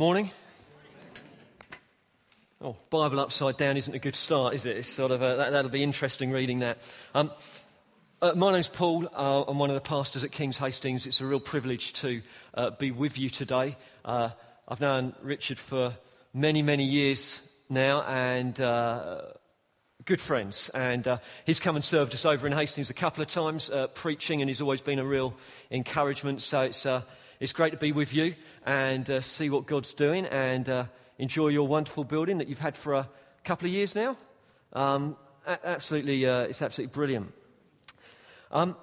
Morning. Oh, Bible upside down isn't a good start, is it? It's sort of a, that, will be interesting reading that. Um, uh, my name's Paul. Uh, I'm one of the pastors at King's Hastings. It's a real privilege to uh, be with you today. Uh, I've known Richard for many, many years now, and uh, good friends. And uh, he's come and served us over in Hastings a couple of times, preaching, and he's always been a real encouragement. So it's it's great to be with you and see what God's doing and enjoy your wonderful building that you've had for a couple of years now. Um, absolutely, uh, it's absolutely brilliant. Um,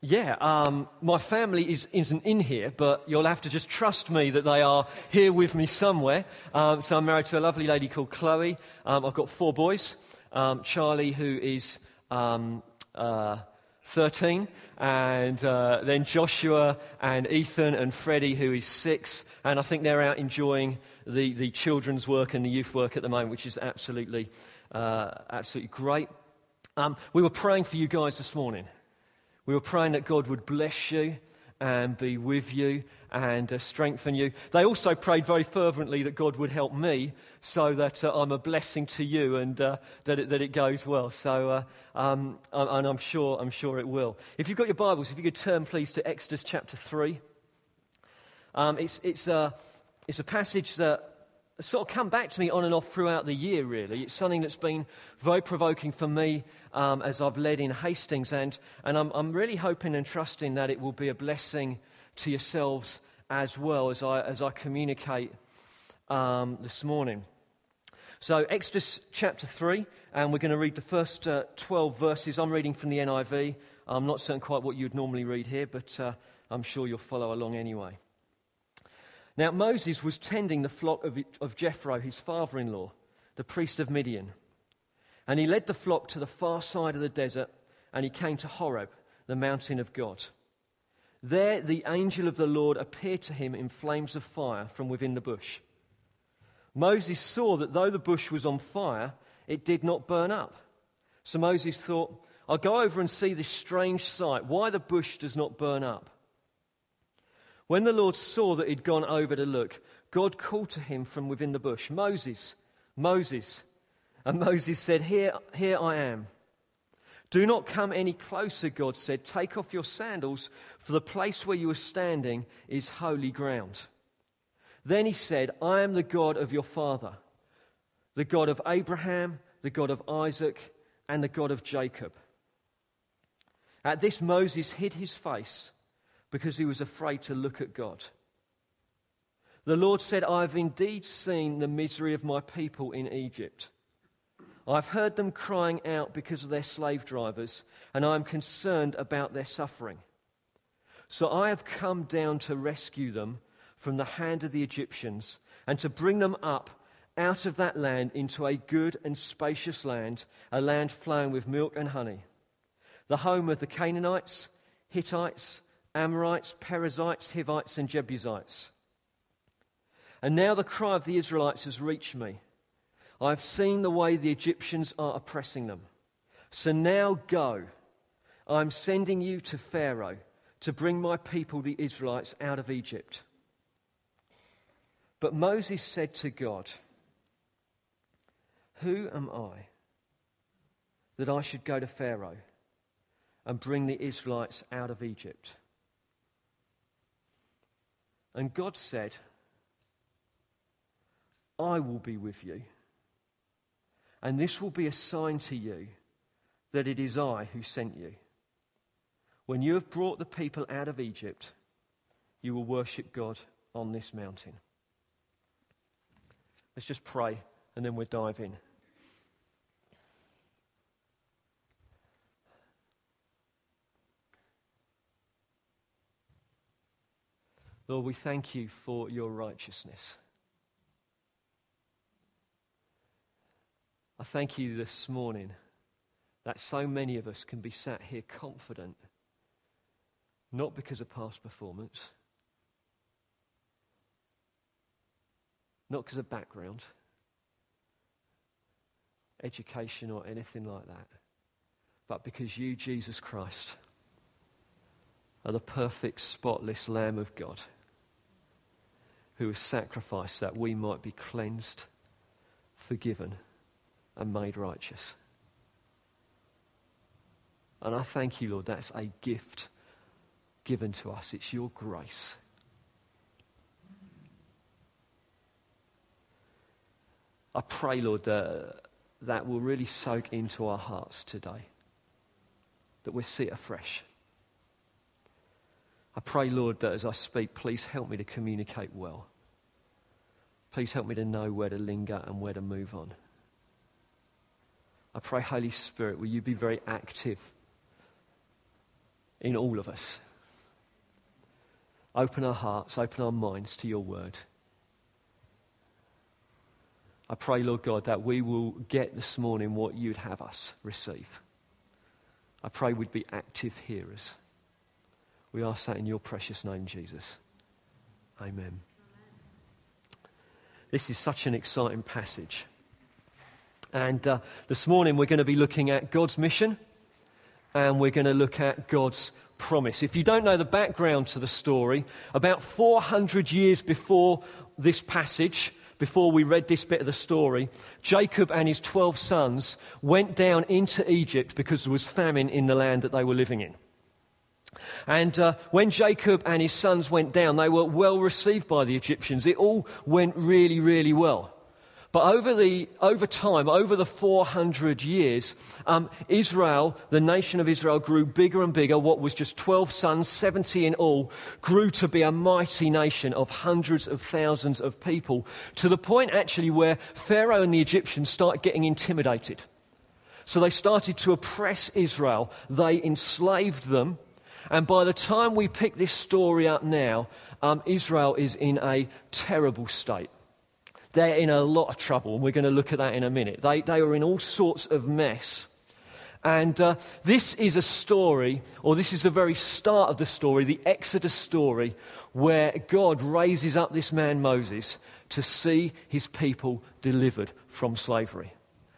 yeah, um, my family is, isn't in here, but you'll have to just trust me that they are here with me somewhere. Um, so I'm married to a lovely lady called Chloe. Um, I've got four boys. Um, Charlie, who is uh, 13, and uh, then Joshua and Ethan and Freddie, who is six. And I think they're out enjoying the, the children's work and the youth work at the moment, which is absolutely, uh, absolutely great. Um, we were praying for you guys this morning. We were praying that God would bless you and be with you and uh, strengthen you. They also prayed very fervently that God would help me so that uh, I'm a blessing to you and uh, that, it, that it goes well. So, uh, um, and I'm sure, I'm sure it will. If you've got your Bibles, if you could turn please to Exodus chapter 3. Um, it's, it's, a, it's a passage that sort of come back to me on and off throughout the year, really. It's something that's been very provoking for me um, as I've led in Hastings, and, and I'm, I'm really hoping and trusting that it will be a blessing to yourselves as well as I, as I communicate um, this morning. So, Exodus chapter 3, and we're going to read the first uh, 12 verses. I'm reading from the NIV. I'm not certain quite what you'd normally read here, but uh, I'm sure you'll follow along anyway. Now, Moses was tending the flock of, of Jethro, his father in law, the priest of Midian. And he led the flock to the far side of the desert, and he came to Horeb, the mountain of God. There, the angel of the Lord appeared to him in flames of fire from within the bush. Moses saw that though the bush was on fire, it did not burn up. So Moses thought, I'll go over and see this strange sight, why the bush does not burn up. When the Lord saw that he'd gone over to look, God called to him from within the bush, Moses, Moses. And Moses said, Here, here I am. Do not come any closer, God said. Take off your sandals, for the place where you are standing is holy ground. Then he said, I am the God of your father, the God of Abraham, the God of Isaac, and the God of Jacob. At this, Moses hid his face because he was afraid to look at God. The Lord said, I have indeed seen the misery of my people in Egypt. I've heard them crying out because of their slave drivers, and I am concerned about their suffering. So I have come down to rescue them from the hand of the Egyptians and to bring them up out of that land into a good and spacious land, a land flowing with milk and honey, the home of the Canaanites, Hittites, Amorites, Perizzites, Hivites, and Jebusites. And now the cry of the Israelites has reached me. I have seen the way the Egyptians are oppressing them. So now go. I am sending you to Pharaoh to bring my people, the Israelites, out of Egypt. But Moses said to God, Who am I that I should go to Pharaoh and bring the Israelites out of Egypt? And God said, I will be with you. And this will be a sign to you that it is I who sent you. When you have brought the people out of Egypt, you will worship God on this mountain. Let's just pray and then we'll dive in. Lord, we thank you for your righteousness. I thank you this morning that so many of us can be sat here confident, not because of past performance, not because of background, education, or anything like that, but because you, Jesus Christ, are the perfect, spotless Lamb of God who was sacrificed that we might be cleansed, forgiven, and made righteous. And I thank you, Lord, that's a gift given to us. It's your grace. I pray, Lord, that that will really soak into our hearts today, that we see it afresh. I pray, Lord, that as I speak, please help me to communicate well. Please help me to know where to linger and where to move on. I pray, Holy Spirit, will you be very active in all of us? Open our hearts, open our minds to your word. I pray, Lord God, that we will get this morning what you'd have us receive. I pray we'd be active hearers. We ask that in your precious name, Jesus. Amen. This is such an exciting passage. And uh, this morning we're going to be looking at God's mission and we're going to look at God's promise. If you don't know the background to the story, about 400 years before this passage, before we read this bit of the story, Jacob and his 12 sons went down into Egypt because there was famine in the land that they were living in. And uh, when Jacob and his sons went down, they were well received by the Egyptians. It all went really, really well. But over, the, over time, over the 400 years, um, Israel, the nation of Israel, grew bigger and bigger. What was just 12 sons, 70 in all, grew to be a mighty nation of hundreds of thousands of people, to the point actually where Pharaoh and the Egyptians started getting intimidated. So they started to oppress Israel. They enslaved them. And by the time we pick this story up now, um, Israel is in a terrible state. They're in a lot of trouble, and we're going to look at that in a minute. They, they are in all sorts of mess. And uh, this is a story, or this is the very start of the story, the Exodus story, where God raises up this man Moses to see his people delivered from slavery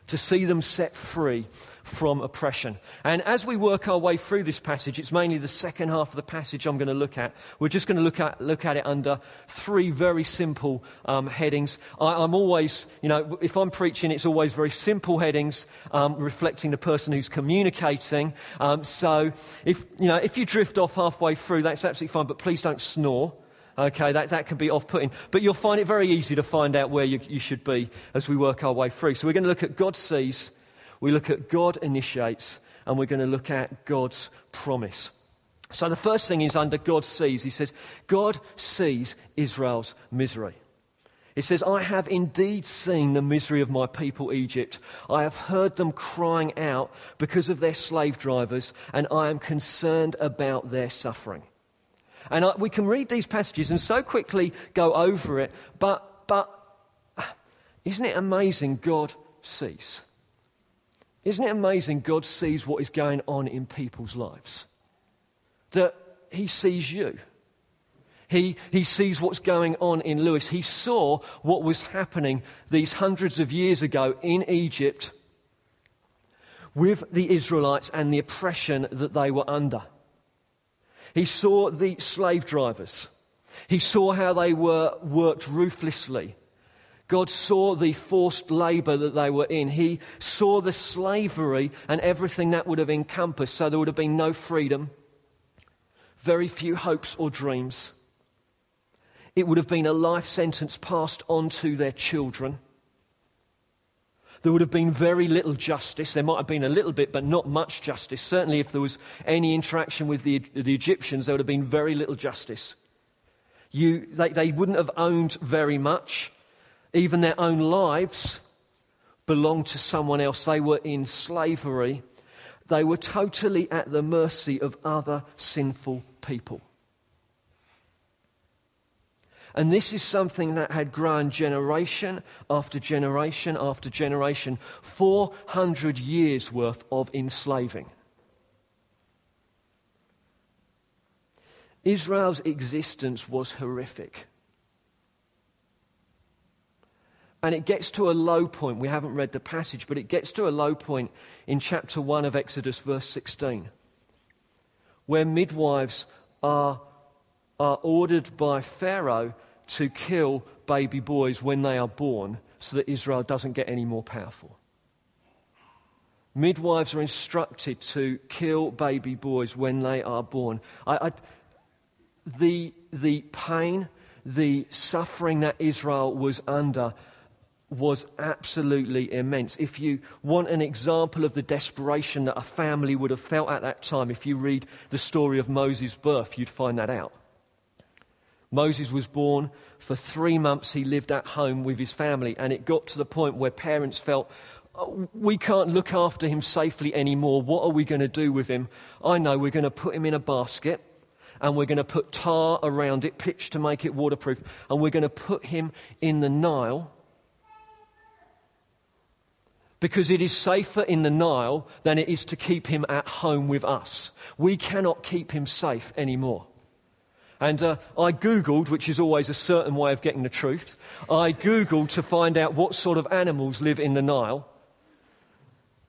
to see them set free from oppression. And as we work our way through this passage, it's mainly the second half of the passage I'm going to look at. We're just going to look at, look at it under three very simple um, headings. I, am always, you know, if I'm preaching, it's always very simple headings um, reflecting the person who's communicating. Um, so if, you know, if you drift off halfway through, that's absolutely fine, but please don't snore. Okay, that, that can be off putting. But you'll find it very easy to find out where you, you should be as we work our way through. So we're going to look at God sees, we look at God initiates, and we're going to look at God's promise. So the first thing is under God sees. He says, God sees Israel's misery. It says, I have indeed seen the misery of my people Egypt. I have heard them crying out because of their slave drivers, and I am concerned about their suffering. And I, we can read these passages and so quickly go over it, but, but isn't it amazing God sees? Isn't it amazing God sees what is going on in people's lives? That He sees you. He, he sees what's going on in Lewes. He saw what was happening these hundreds of years ago in Egypt with the Israelites and the oppression that they were under. He saw the slave drivers. He saw how they were worked ruthlessly. God saw the forced labor that they were in. He saw the slavery and everything that would have encompassed. So there would have been no freedom, very few hopes or dreams. It would have been a life sentence passed on to their children. There would have been very little justice. There might have been a little bit, but not much justice. Certainly, if there was any interaction with the, the Egyptians, there would have been very little justice. You, they, they wouldn't have owned very much. Even their own lives belonged to someone else. They were in slavery. They were totally at the mercy of other sinful people. And this is something that had grown generation after generation after generation 400 years worth of enslaving. Israel's existence was horrific. And it gets to a low point. We haven't read the passage, but it gets to a low point in chapter 1 of Exodus, verse 16, where midwives are, are ordered by Pharaoh to kill baby boys when they are born so that Israel doesn't get any more powerful. Midwives are instructed to kill baby boys when they are born. I, I, the, the pain, the suffering that Israel was under was absolutely immense. If you want an example of the desperation that a family would have felt at that time, if you read the story of Moses' birth, you'd find that out. Moses was born. For three months, he lived at home with his family, and it got to the point where parents felt, oh, We can't look after him safely anymore. What are we going to do with him? I know we're going to put him in a basket, and we're going to put tar around it, pitch to make it waterproof, and we're going to put him in the Nile because it is safer in the Nile than it is to keep him at home with us. We cannot keep him safe anymore. And uh, I Googled, which is always a certain way of getting the truth, I Googled to find out what sort of animals live in the Nile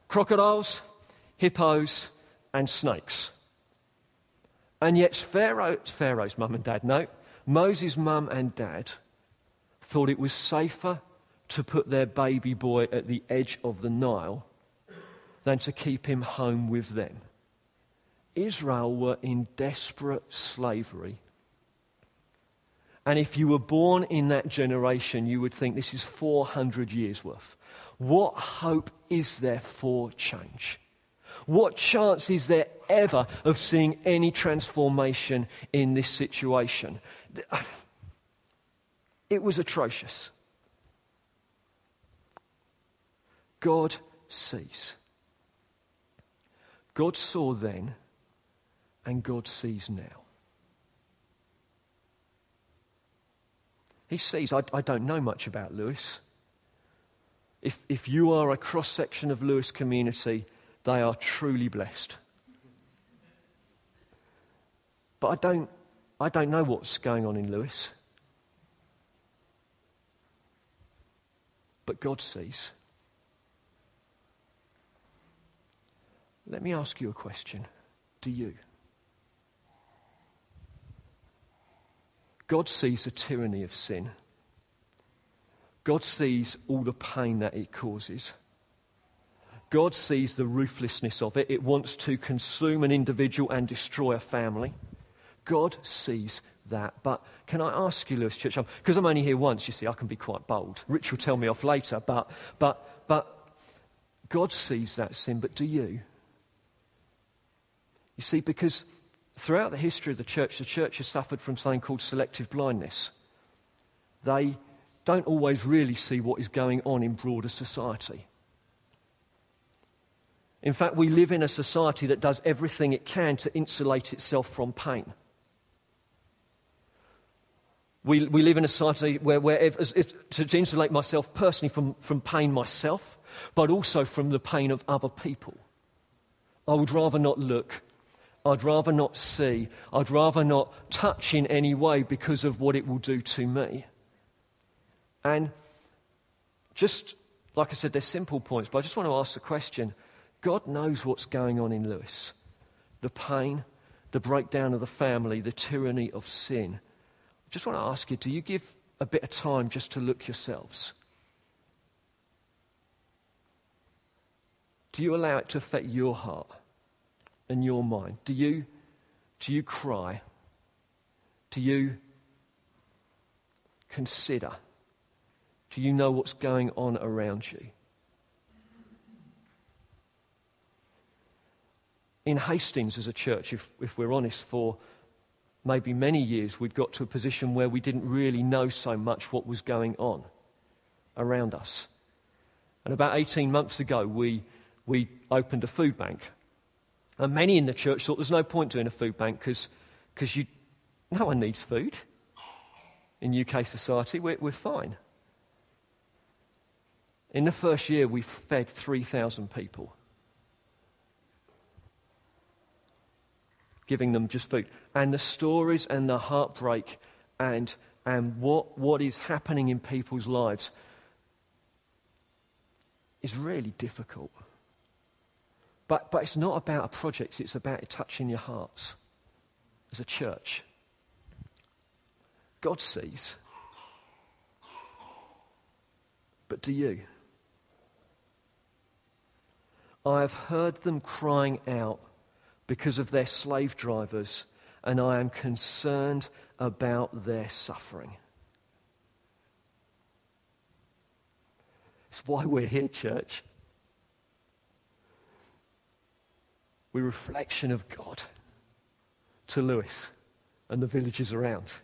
crocodiles, hippos, and snakes. And yet, Pharaoh, Pharaoh's mum and dad, no, Moses' mum and dad thought it was safer to put their baby boy at the edge of the Nile than to keep him home with them. Israel were in desperate slavery. And if you were born in that generation, you would think this is 400 years worth. What hope is there for change? What chance is there ever of seeing any transformation in this situation? It was atrocious. God sees. God saw then, and God sees now. He sees. I, I don't know much about Lewes. If, if you are a cross section of Lewes community, they are truly blessed. But I don't, I don't know what's going on in Lewes. But God sees. Let me ask you a question. Do you? God sees the tyranny of sin. God sees all the pain that it causes. God sees the ruthlessness of it. It wants to consume an individual and destroy a family. God sees that. But can I ask you, Lewes Church, because I'm only here once, you see, I can be quite bold. Rich will tell me off later, but, but, but God sees that sin, but do you? You see, because throughout the history of the church, the church has suffered from something called selective blindness. They don't always really see what is going on in broader society. In fact, we live in a society that does everything it can to insulate itself from pain. We, we live in a society where, where if, if, to, insulate myself personally from, from pain myself, but also from the pain of other people. I would rather not look I'd rather not see. I'd rather not touch in any way because of what it will do to me. And just like I said, they're simple points, but I just want to ask the question God knows what's going on in Lewes the pain, the breakdown of the family, the tyranny of sin. I just want to ask you do you give a bit of time just to look yourselves? Do you allow it to affect your heart? In your mind? Do you, do you cry? Do you consider? Do you know what's going on around you? In Hastings, as a church, if, if we're honest, for maybe many years, we'd got to a position where we didn't really know so much what was going on around us. And about 18 months ago, we, we opened a food bank and many in the church thought there's no point doing a food bank because no one needs food. In UK society, we're, we're fine. In the first year, we fed 3,000 people, giving them just food. And the stories and the heartbreak and, and what, what is happening in people's lives is really difficult. But, but it's not about a project, it's about touching your hearts as a church. God sees. But do you? I have heard them crying out because of their slave drivers, and I am concerned about their suffering. It's why we're here, church. A reflection of God to Lewes and the villages around.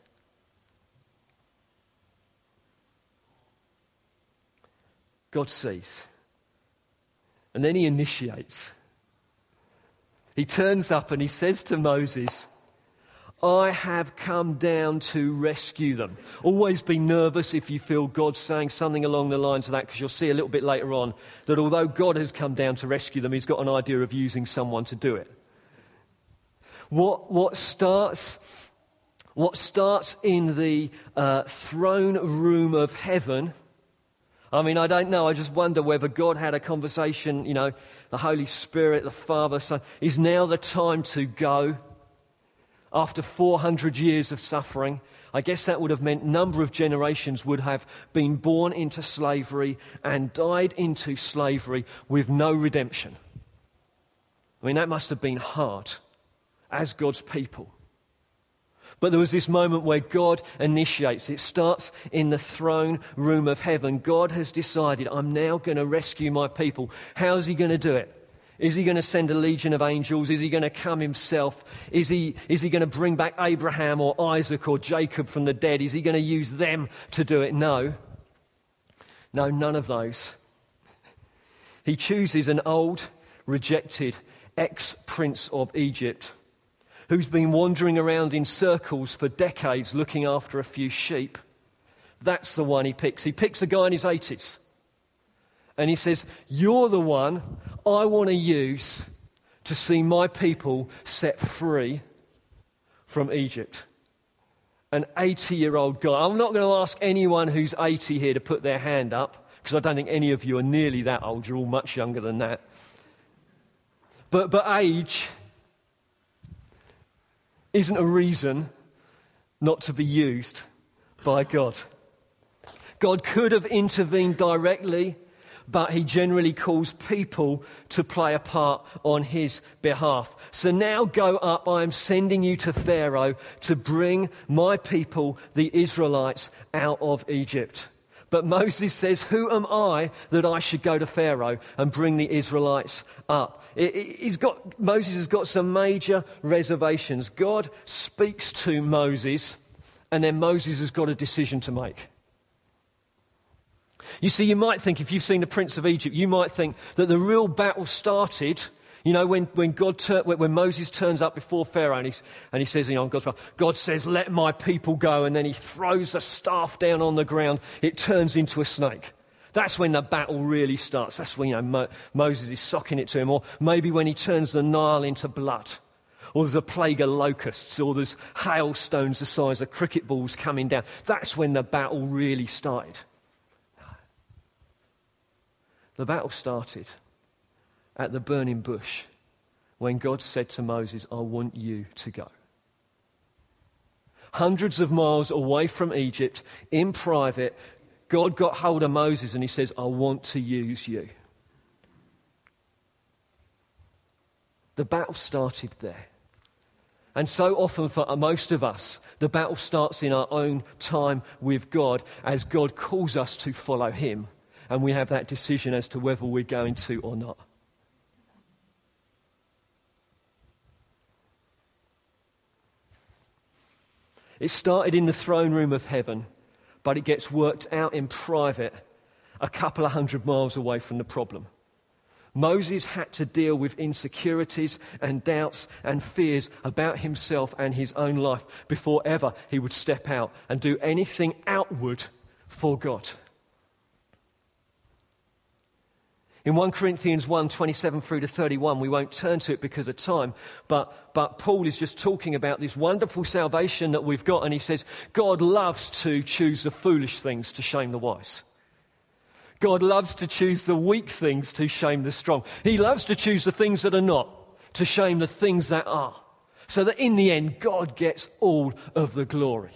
God sees. And then he initiates. He turns up and he says to Moses, I have come down to rescue them. Always be nervous if you feel God saying something along the lines of that, because you'll see a little bit later on that although God has come down to rescue them, he's got an idea of using someone to do it. What, what, starts, what starts in the uh, throne room of heaven I mean, I don't know. I just wonder whether God had a conversation, you know, the Holy Spirit, the Father, Son. Is now the time to go? After 400 years of suffering, I guess that would have meant number of generations would have been born into slavery and died into slavery with no redemption. I mean, that must have been hard as God's people. But there was this moment where God initiates. It starts in the throne room of heaven. God has decided, I'm now going to rescue my people. How's he going to do it? Is he going to send a legion of angels? Is he going to come himself? Is he, is he going to bring back Abraham or Isaac or Jacob from the dead? Is he going to use them to do it? No. No, none of those. He chooses an old, rejected ex prince of Egypt who's been wandering around in circles for decades looking after a few sheep. That's the one he picks. He picks a guy in his 80s. And he says, You're the one I want to use to see my people set free from Egypt. An 80 year old guy. I'm not going to ask anyone who's 80 here to put their hand up, because I don't think any of you are nearly that old. You're all much younger than that. But, but age isn't a reason not to be used by God. God could have intervened directly, but he generally calls people to play a part on his behalf. So now go up. I am sending you to Pharaoh to bring my people, the Israelites, out of Egypt. But Moses says, Who am I that I should go to Pharaoh and bring the Israelites up? He's got, Moses has got some major reservations. God speaks to Moses, and then Moses has got a decision to make. You see, you might think, if you've seen the Prince of Egypt, you might think that the real battle started you know, when, when, God tur- when Moses turns up before Pharaoh and, and he says, you know, God's God says, let my people go. And then he throws the staff down on the ground. It turns into a snake. That's when the battle really starts. That's when, you know, Mo- Moses is socking it to him. Or maybe when he turns the Nile into blood. Or there's a plague of locusts. Or there's hailstones the size of cricket balls coming down. That's when the battle really started. The battle started at the burning bush when God said to Moses, I want you to go. Hundreds of miles away from Egypt, in private, God got hold of Moses and he says, I want to use you. The battle started there. And so often, for most of us, the battle starts in our own time with God as God calls us to follow Him. And we have that decision as to whether we're going to or not. It started in the throne room of heaven, but it gets worked out in private a couple of hundred miles away from the problem. Moses had to deal with insecurities and doubts and fears about himself and his own life before ever he would step out and do anything outward for God. In 1 Corinthians 1 27 through to 31, we won't turn to it because of time, but, but Paul is just talking about this wonderful salvation that we've got, and he says, God loves to choose the foolish things to shame the wise. God loves to choose the weak things to shame the strong. He loves to choose the things that are not to shame the things that are. So that in the end, God gets all of the glory.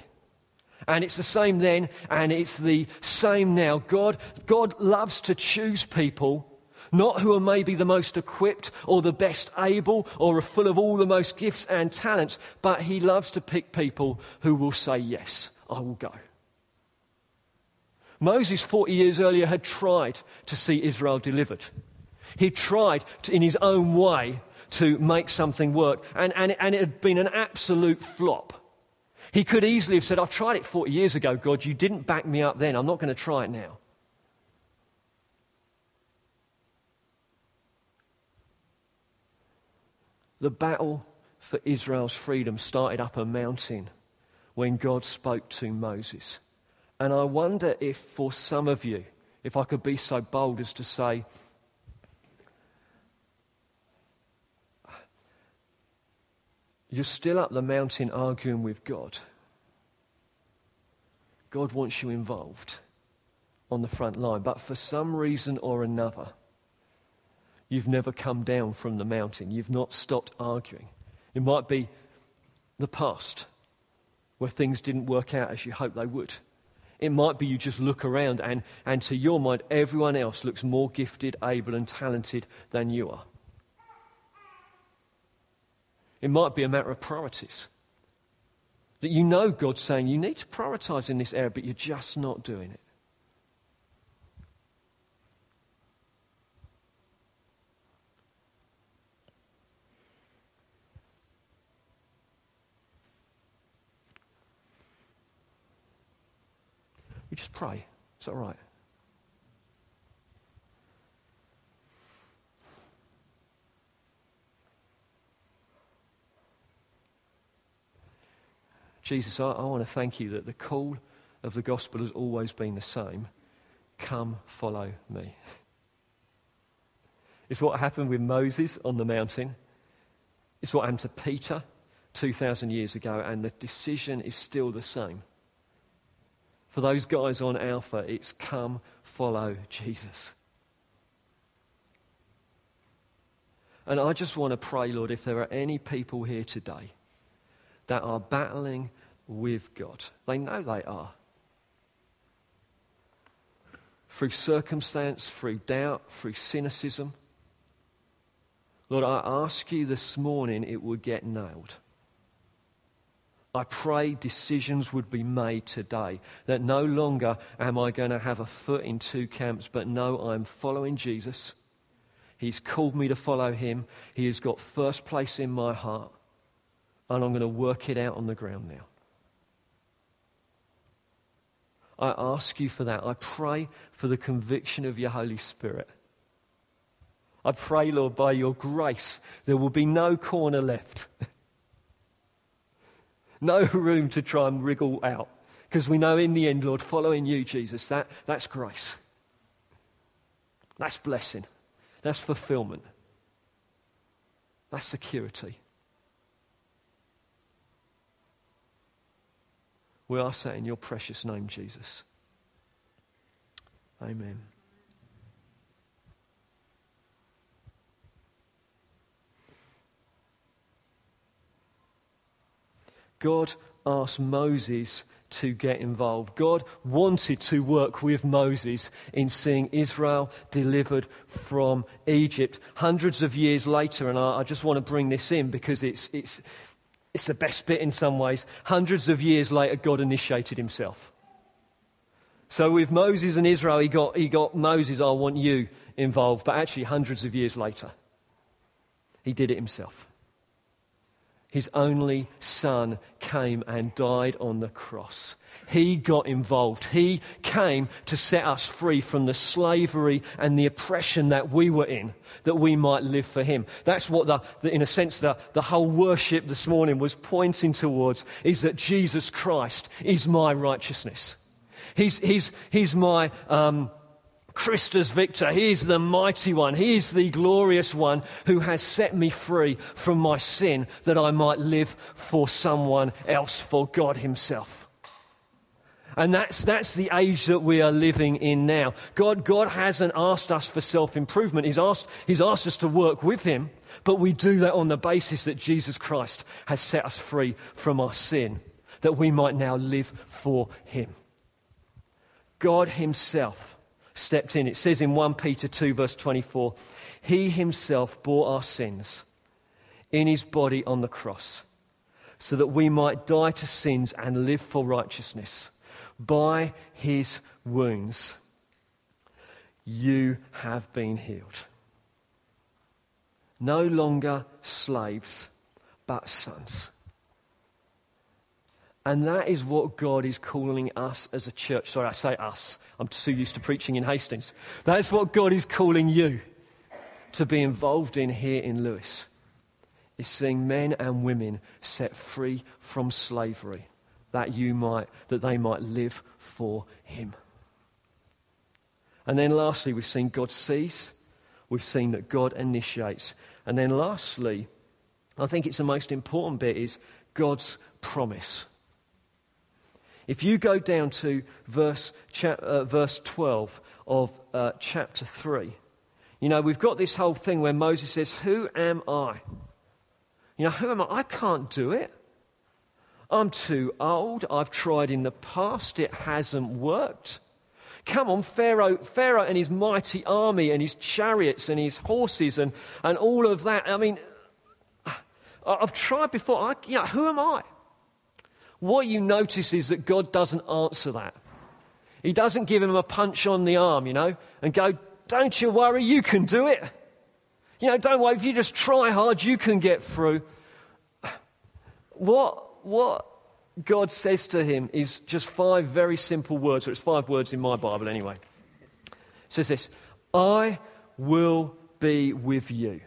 And it's the same then, and it's the same now. God, God loves to choose people, not who are maybe the most equipped or the best able or are full of all the most gifts and talents, but He loves to pick people who will say, Yes, I will go. Moses, 40 years earlier, had tried to see Israel delivered. He tried to, in his own way to make something work, and, and, and it had been an absolute flop. He could easily have said, I tried it 40 years ago, God. You didn't back me up then. I'm not going to try it now. The battle for Israel's freedom started up a mountain when God spoke to Moses. And I wonder if, for some of you, if I could be so bold as to say, You're still up the mountain arguing with God. God wants you involved on the front line, but for some reason or another, you've never come down from the mountain. You've not stopped arguing. It might be the past where things didn't work out as you hoped they would. It might be you just look around and, and to your mind, everyone else looks more gifted, able, and talented than you are. It might be a matter of priorities. That you know God's saying you need to prioritize in this area, but you're just not doing it. We just pray. Is that right? Jesus, I, I want to thank you that the call of the gospel has always been the same come, follow me. It's what happened with Moses on the mountain. It's what happened to Peter 2,000 years ago, and the decision is still the same. For those guys on Alpha, it's come, follow Jesus. And I just want to pray, Lord, if there are any people here today that are battling with God. They know they are. Through circumstance, through doubt, through cynicism. Lord, I ask you this morning it would get nailed. I pray decisions would be made today that no longer am I going to have a foot in two camps, but no, I'm following Jesus. He's called me to follow him. He has got first place in my heart and I'm going to work it out on the ground now. I ask you for that. I pray for the conviction of your Holy Spirit. I pray, Lord, by your grace, there will be no corner left. no room to try and wriggle out. Because we know in the end, Lord, following you, Jesus, that, that's grace. That's blessing. That's fulfillment. That's security. We are saying your precious name, Jesus. Amen. God asked Moses to get involved. God wanted to work with Moses in seeing Israel delivered from Egypt. Hundreds of years later, and I, I just want to bring this in because it's, it's, it's the best bit in some ways. Hundreds of years later, God initiated himself. So with Moses and Israel, he got, he got Moses, I want you involved. But actually, hundreds of years later, he did it himself. His only son came and died on the cross. He got involved. He came to set us free from the slavery and the oppression that we were in, that we might live for Him. That's what, the, the, in a sense, the, the whole worship this morning was pointing towards, is that Jesus Christ is my righteousness. He's, he's, he's my um, Christus Victor. He is the mighty one. He is the glorious one who has set me free from my sin that I might live for someone else, for God Himself. And that's, that's the age that we are living in now. God, God hasn't asked us for self improvement. He's asked, he's asked us to work with Him, but we do that on the basis that Jesus Christ has set us free from our sin that we might now live for him. God himself stepped in. It says in 1 Peter 2, verse 24, He himself bore our sins in his body on the cross, so that we might die to sins and live for righteousness. By his wounds, you have been healed. No longer slaves, but sons. And that is what God is calling us as a church. Sorry, I say us. I'm too used to preaching in Hastings. That's what God is calling you to be involved in here in Lewes. Is seeing men and women set free from slavery that you might that they might live for him. And then lastly, we've seen God sees, we've seen that God initiates. And then lastly, I think it's the most important bit is God's promise. If you go down to verse, uh, verse 12 of uh, chapter 3, you know, we've got this whole thing where Moses says, Who am I? You know, who am I? I can't do it. I'm too old. I've tried in the past. It hasn't worked. Come on, Pharaoh, Pharaoh and his mighty army and his chariots and his horses and, and all of that. I mean, I've tried before. I, you know, who am I? What you notice is that God doesn't answer that. He doesn't give him a punch on the arm, you know, and go, Don't you worry, you can do it. You know, don't worry, if you just try hard, you can get through. What, what God says to him is just five very simple words, or it's five words in my Bible anyway. It says this I will be with you.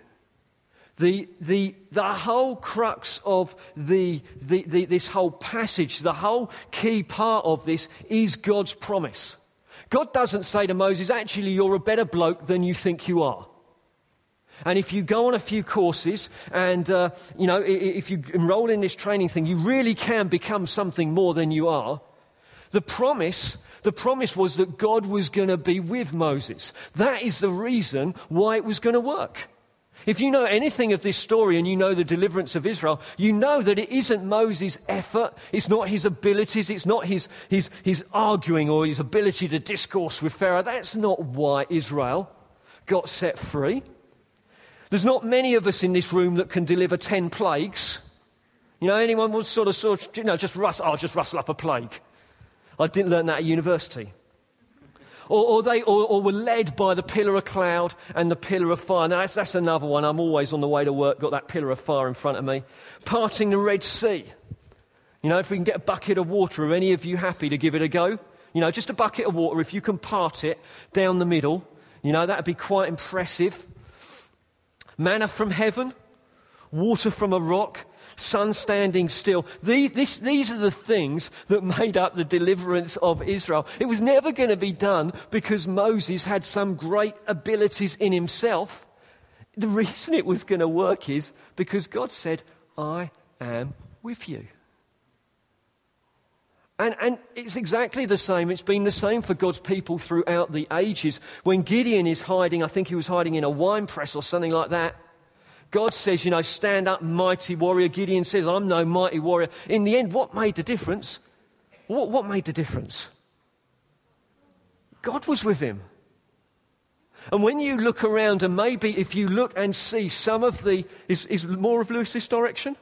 The, the, the whole crux of the, the, the, this whole passage, the whole key part of this is God's promise. God doesn't say to Moses, actually, you're a better bloke than you think you are. And if you go on a few courses and, uh, you know, if you enroll in this training thing, you really can become something more than you are. The promise, the promise was that God was going to be with Moses. That is the reason why it was going to work. If you know anything of this story and you know the deliverance of Israel, you know that it isn't Moses' effort, it's not his abilities, it's not his, his, his arguing or his ability to discourse with Pharaoh. That's not why Israel got set free. There's not many of us in this room that can deliver 10 plagues. You know, anyone will sort of, sort of you know, just rustle, I'll oh, just rustle up a plague. I didn't learn that at university or, or they or, or, were led by the pillar of cloud and the pillar of fire. Now, that's, that's another one. I'm always on the way to work, got that pillar of fire in front of me. Parting the Red Sea. You know, if we can get a bucket of water, are any of you happy to give it a go? You know, just a bucket of water, if you can part it down the middle, you know, that would be quite impressive. Manna from heaven, water from a rock, sun standing still. These, this, these are the things that made up the deliverance of Israel. It was never going to be done because Moses had some great abilities in himself. The reason it was going to work is because God said, I am with you. And, and, it's exactly the same. It's been the same for God's people throughout the ages. When Gideon is hiding, I think he was hiding in a wine press or something like that. God says, you know, stand up, mighty warrior. Gideon says, I'm no mighty warrior. In the end, what made the difference? What, what made the difference? God was with him. And when you look around, and maybe if you look and see some of the. Is, is more of Lewes this direction?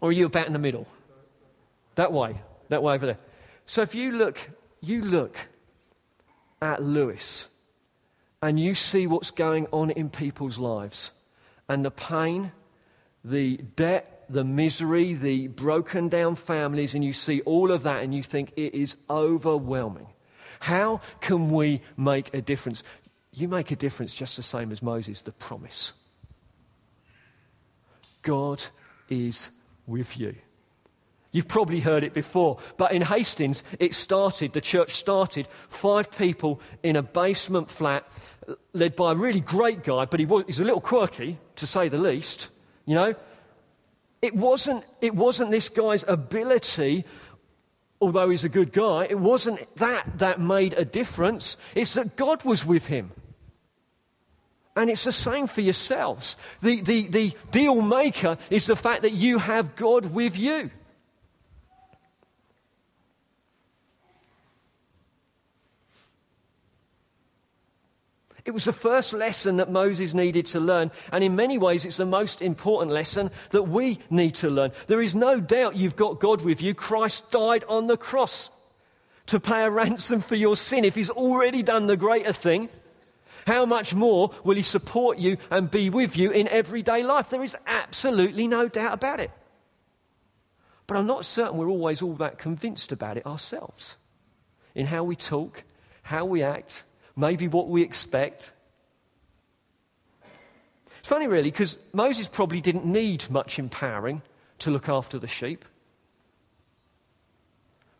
Or are you about in the middle? That way. That way over there. So if you look, you look at Lewes and you see what's going on in people's lives and the pain, the debt, the misery, the broken down families, and you see all of that and you think it is overwhelming. How can we make a difference? You make a difference just the same as Moses, the promise. God is with you. You've probably heard it before, but in Hastings, it started, the church started, five people in a basement flat led by a really great guy, but he was, he's a little quirky, to say the least. You know, it wasn't, it wasn't this guy's ability, although he's a good guy, it wasn't that that made a difference. It's that God was with him. And it's the same for yourselves. The, the, the deal maker is the fact that you have God with you. It was the first lesson that Moses needed to learn, and in many ways, it's the most important lesson that we need to learn. There is no doubt you've got God with you. Christ died on the cross to pay a ransom for your sin. If He's already done the greater thing, how much more will He support you and be with you in everyday life? There is absolutely no doubt about it. But I'm not certain we're always all that convinced about it ourselves in how we talk, how we act maybe what we expect. It's funny, really, because Moses probably didn't need much empowering to look after the sheep.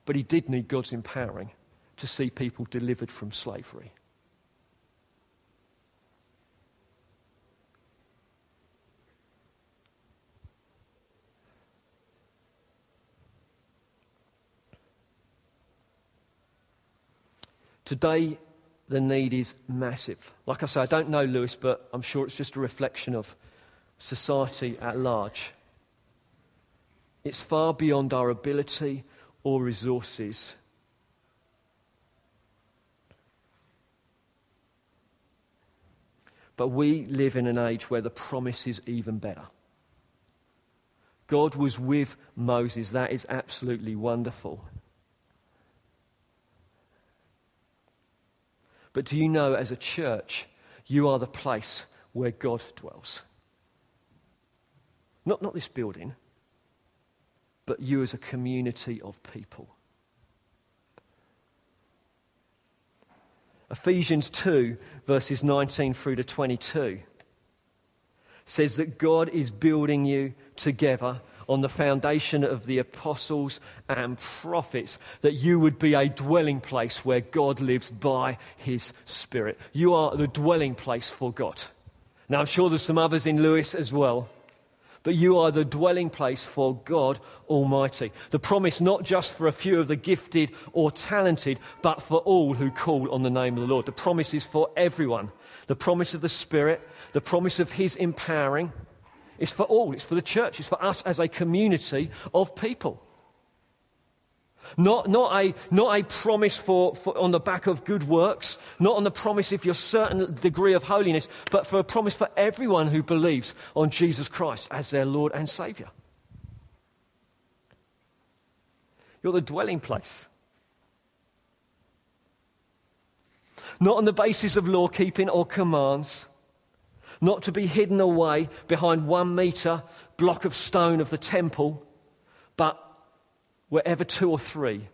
But he did need God's empowering to see people delivered from slavery. Today, the need is massive. Like I say, I don't know Lewes, but I'm sure it's just a reflection of society at large. It's far beyond our ability or resources. But we live in an age where the promise is even better. God was with Moses. That is absolutely wonderful. But do you know, as a church, you are the place where God dwells? Not, not this building, but you as a community of people. Ephesians 2, verses 19 through to 22, says that God is building you together on the foundation of the apostles and prophets, that you would be a dwelling place where God lives by his Spirit. You are the dwelling place for God. Now, I'm sure there's some others in Lewes as well. But you are the dwelling place for God Almighty. The promise not just for a few of the gifted or talented, but for all who call on the name of the Lord. The promise is for everyone. The promise of the Spirit, the promise of His empowering, it's for all, it's for the church, it's for us as a community of people. Not, not, a, not a promise for, for, on the back of good works, not on the promise if you're certain degree of holiness, but for a promise for everyone who believes on Jesus Christ as their Lord and Saviour. You're the dwelling place. Not on the basis of law keeping or commands, not to be hidden away behind one meter block of stone of the temple, but wherever two or three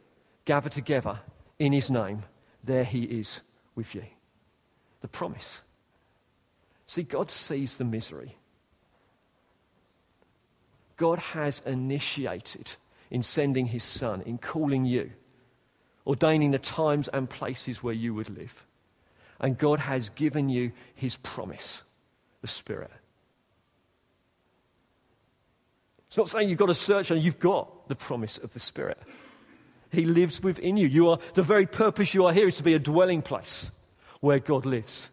gather together in his name, there he is with you. The promise. See, God sees the misery. God has initiated in sending his son, in calling you, ordaining the times and places where you would live. And God has given you his promise the Spirit. It's not saying you've got to search and you've got the promise of the Spirit. He lives within you. You are the very purpose you are here is to be a dwelling place where God lives.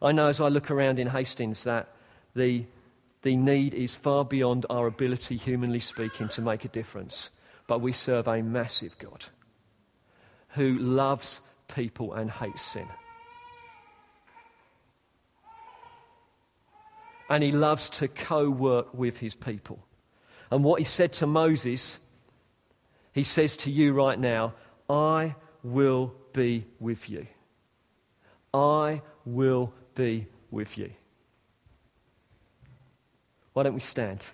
I know as I look around in Hastings that the, the need is far beyond our ability, humanly speaking, to make a difference. But we serve a massive God who loves people and hates sin. And he loves to co work with his people. And what he said to Moses, he says to you right now I will be with you. I will be with you. Why don't we stand?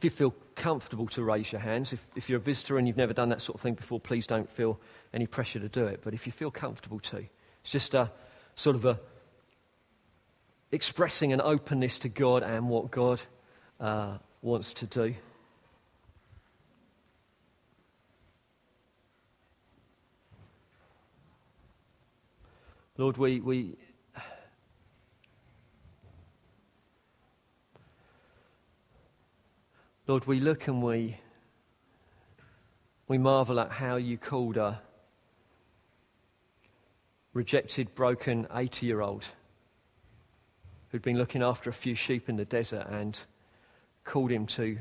If you feel comfortable to raise your hands, if, if you're a visitor and you've never done that sort of thing before, please don't feel any pressure to do it. But if you feel comfortable to, it's just a sort of a expressing an openness to God and what God uh, wants to do. Lord, we, we Lord, we look and we, we marvel at how you called a rejected, broken 80 year old who'd been looking after a few sheep in the desert and called him to,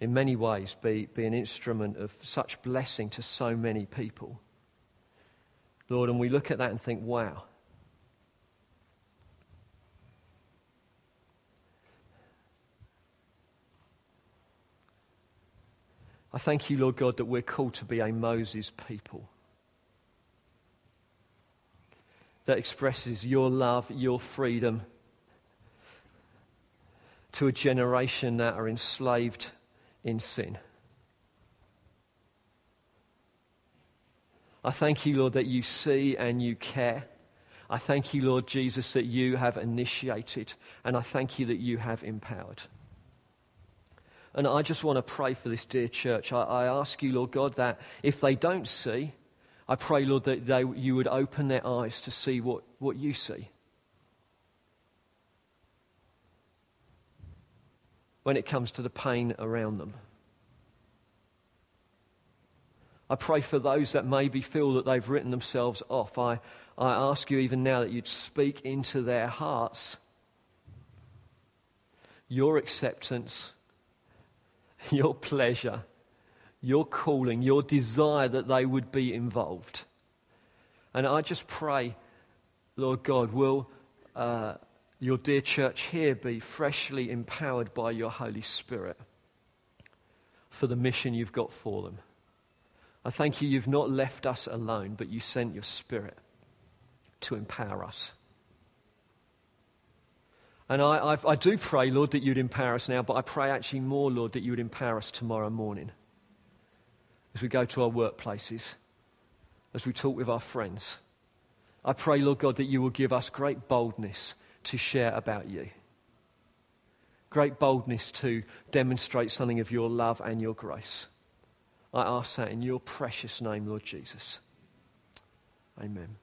in many ways, be, be an instrument of such blessing to so many people. Lord, and we look at that and think, wow. I thank you, Lord God, that we're called to be a Moses people that expresses your love, your freedom to a generation that are enslaved in sin. I thank you, Lord, that you see and you care. I thank you, Lord Jesus, that you have initiated, and I thank you that you have empowered. And I just want to pray for this dear church. I, I ask you, Lord God, that if they don't see, I pray, Lord, that they, you would open their eyes to see what, what you see. When it comes to the pain around them. I pray for those that maybe feel that they've written themselves off. I, I ask you even now that you'd speak into their hearts your acceptance, your pleasure, your calling, your desire that they would be involved. And I just pray, Lord God, will uh, your dear church here be freshly empowered by your Holy Spirit for the mission you've got for them. I thank you, you've not left us alone, but you sent your Spirit to empower us. And I, I've, I do pray, Lord, that you'd empower us now, but I pray actually more, Lord, that you would empower us tomorrow morning as we go to our workplaces, as we talk with our friends. I pray, Lord God, that you will give us great boldness to share about you. Great boldness to demonstrate something of your love and your grace. I ask that in your precious name, Lord Jesus. Amen.